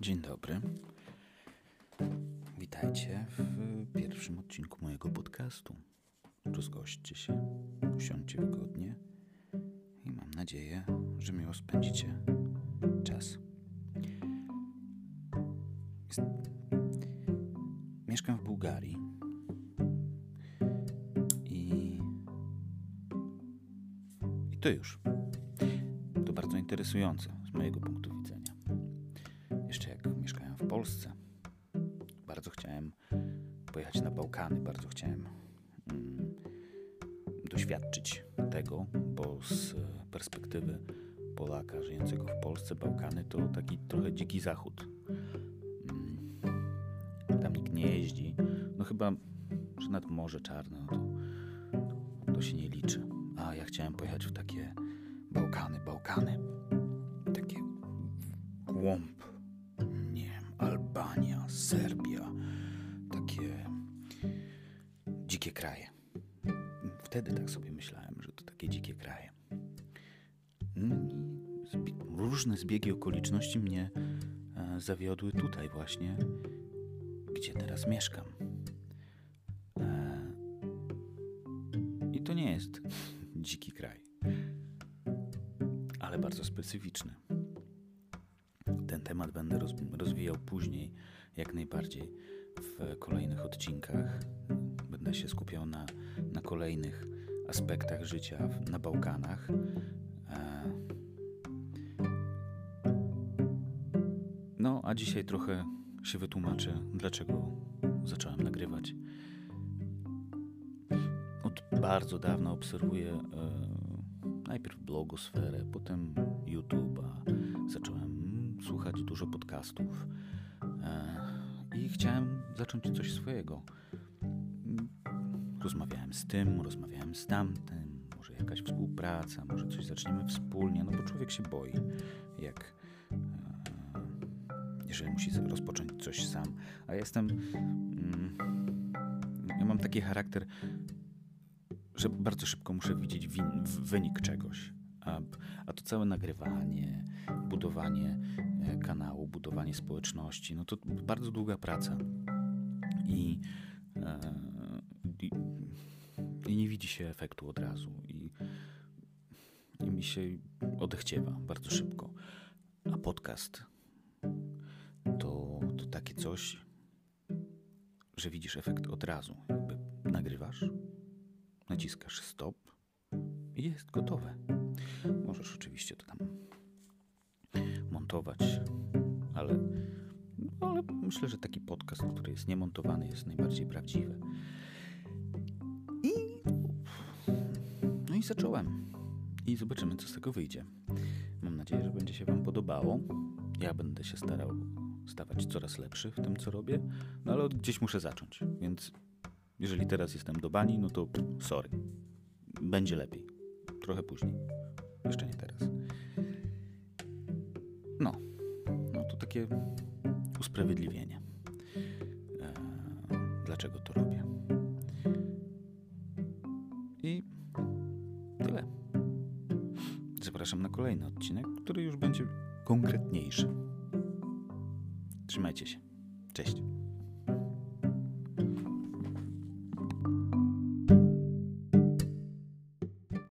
Dzień dobry. Witajcie w pierwszym odcinku mojego podcastu. Rozgośćcie się, usiądźcie wygodnie i mam nadzieję, że miło spędzicie czas. Mieszkam w Bułgarii i... i to już. To bardzo interesujące z mojego punktu widzenia. W Polsce, bardzo chciałem pojechać na Bałkany, bardzo chciałem mm, doświadczyć tego, bo z perspektywy Polaka żyjącego w Polsce, Bałkany to taki trochę dziki zachód. Mm, tam nikt nie jeździ. No chyba, że nad Morze Czarne, no to, to, się nie liczy. A ja chciałem pojechać w takie Bałkany, Bałkany. Takie głąb. Serbia. Takie dzikie kraje. Wtedy tak sobie myślałem, że to takie dzikie kraje. Zbi- różne zbiegi okoliczności mnie e, zawiodły tutaj właśnie, gdzie teraz mieszkam. E, I to nie jest dziki kraj, ale bardzo specyficzny. Ten temat będę roz, rozwijał później, jak najbardziej w kolejnych odcinkach. Będę się skupiał na, na kolejnych aspektach życia na Bałkanach. E, No, a dzisiaj trochę się wytłumaczę, dlaczego zacząłem nagrywać. Od bardzo dawna obserwuję e, najpierw blogosferę, potem YouTube'a. Zacząłem słuchać dużo podcastów e, i chciałem zacząć coś swojego. Rozmawiałem z tym, rozmawiałem z tamtym, może jakaś współpraca, może coś zaczniemy wspólnie, no bo człowiek się boi, jak e, jeżeli musi rozpocząć coś sam. A jestem. Mm, ja mam taki charakter, że bardzo szybko muszę widzieć win, wynik czegoś. A, a to całe nagrywanie, budowanie e, kanału, budowanie społeczności, no to bardzo długa praca. I, e, i, i nie widzi się efektu od razu. I, i mi się odechciewa bardzo szybko. A podcast to, to takie coś, że widzisz efekt od razu. Jakby nagrywasz, naciskasz stop i jest gotowe. Możesz oczywiście to tam montować, ale, ale myślę, że taki podcast, który jest niemontowany, jest najbardziej prawdziwy. I no i zacząłem. I zobaczymy, co z tego wyjdzie. Mam nadzieję, że będzie się Wam podobało. Ja będę się starał stawać coraz lepszy w tym, co robię, no ale gdzieś muszę zacząć, więc jeżeli teraz jestem do bani, no to sorry. Będzie lepiej. Trochę później. Jeszcze nie teraz. No. No to takie usprawiedliwienie. Eee, dlaczego to robię? I tyle. Zapraszam na kolejny odcinek, który już będzie konkretniejszy. Trzymajcie się. Cześć.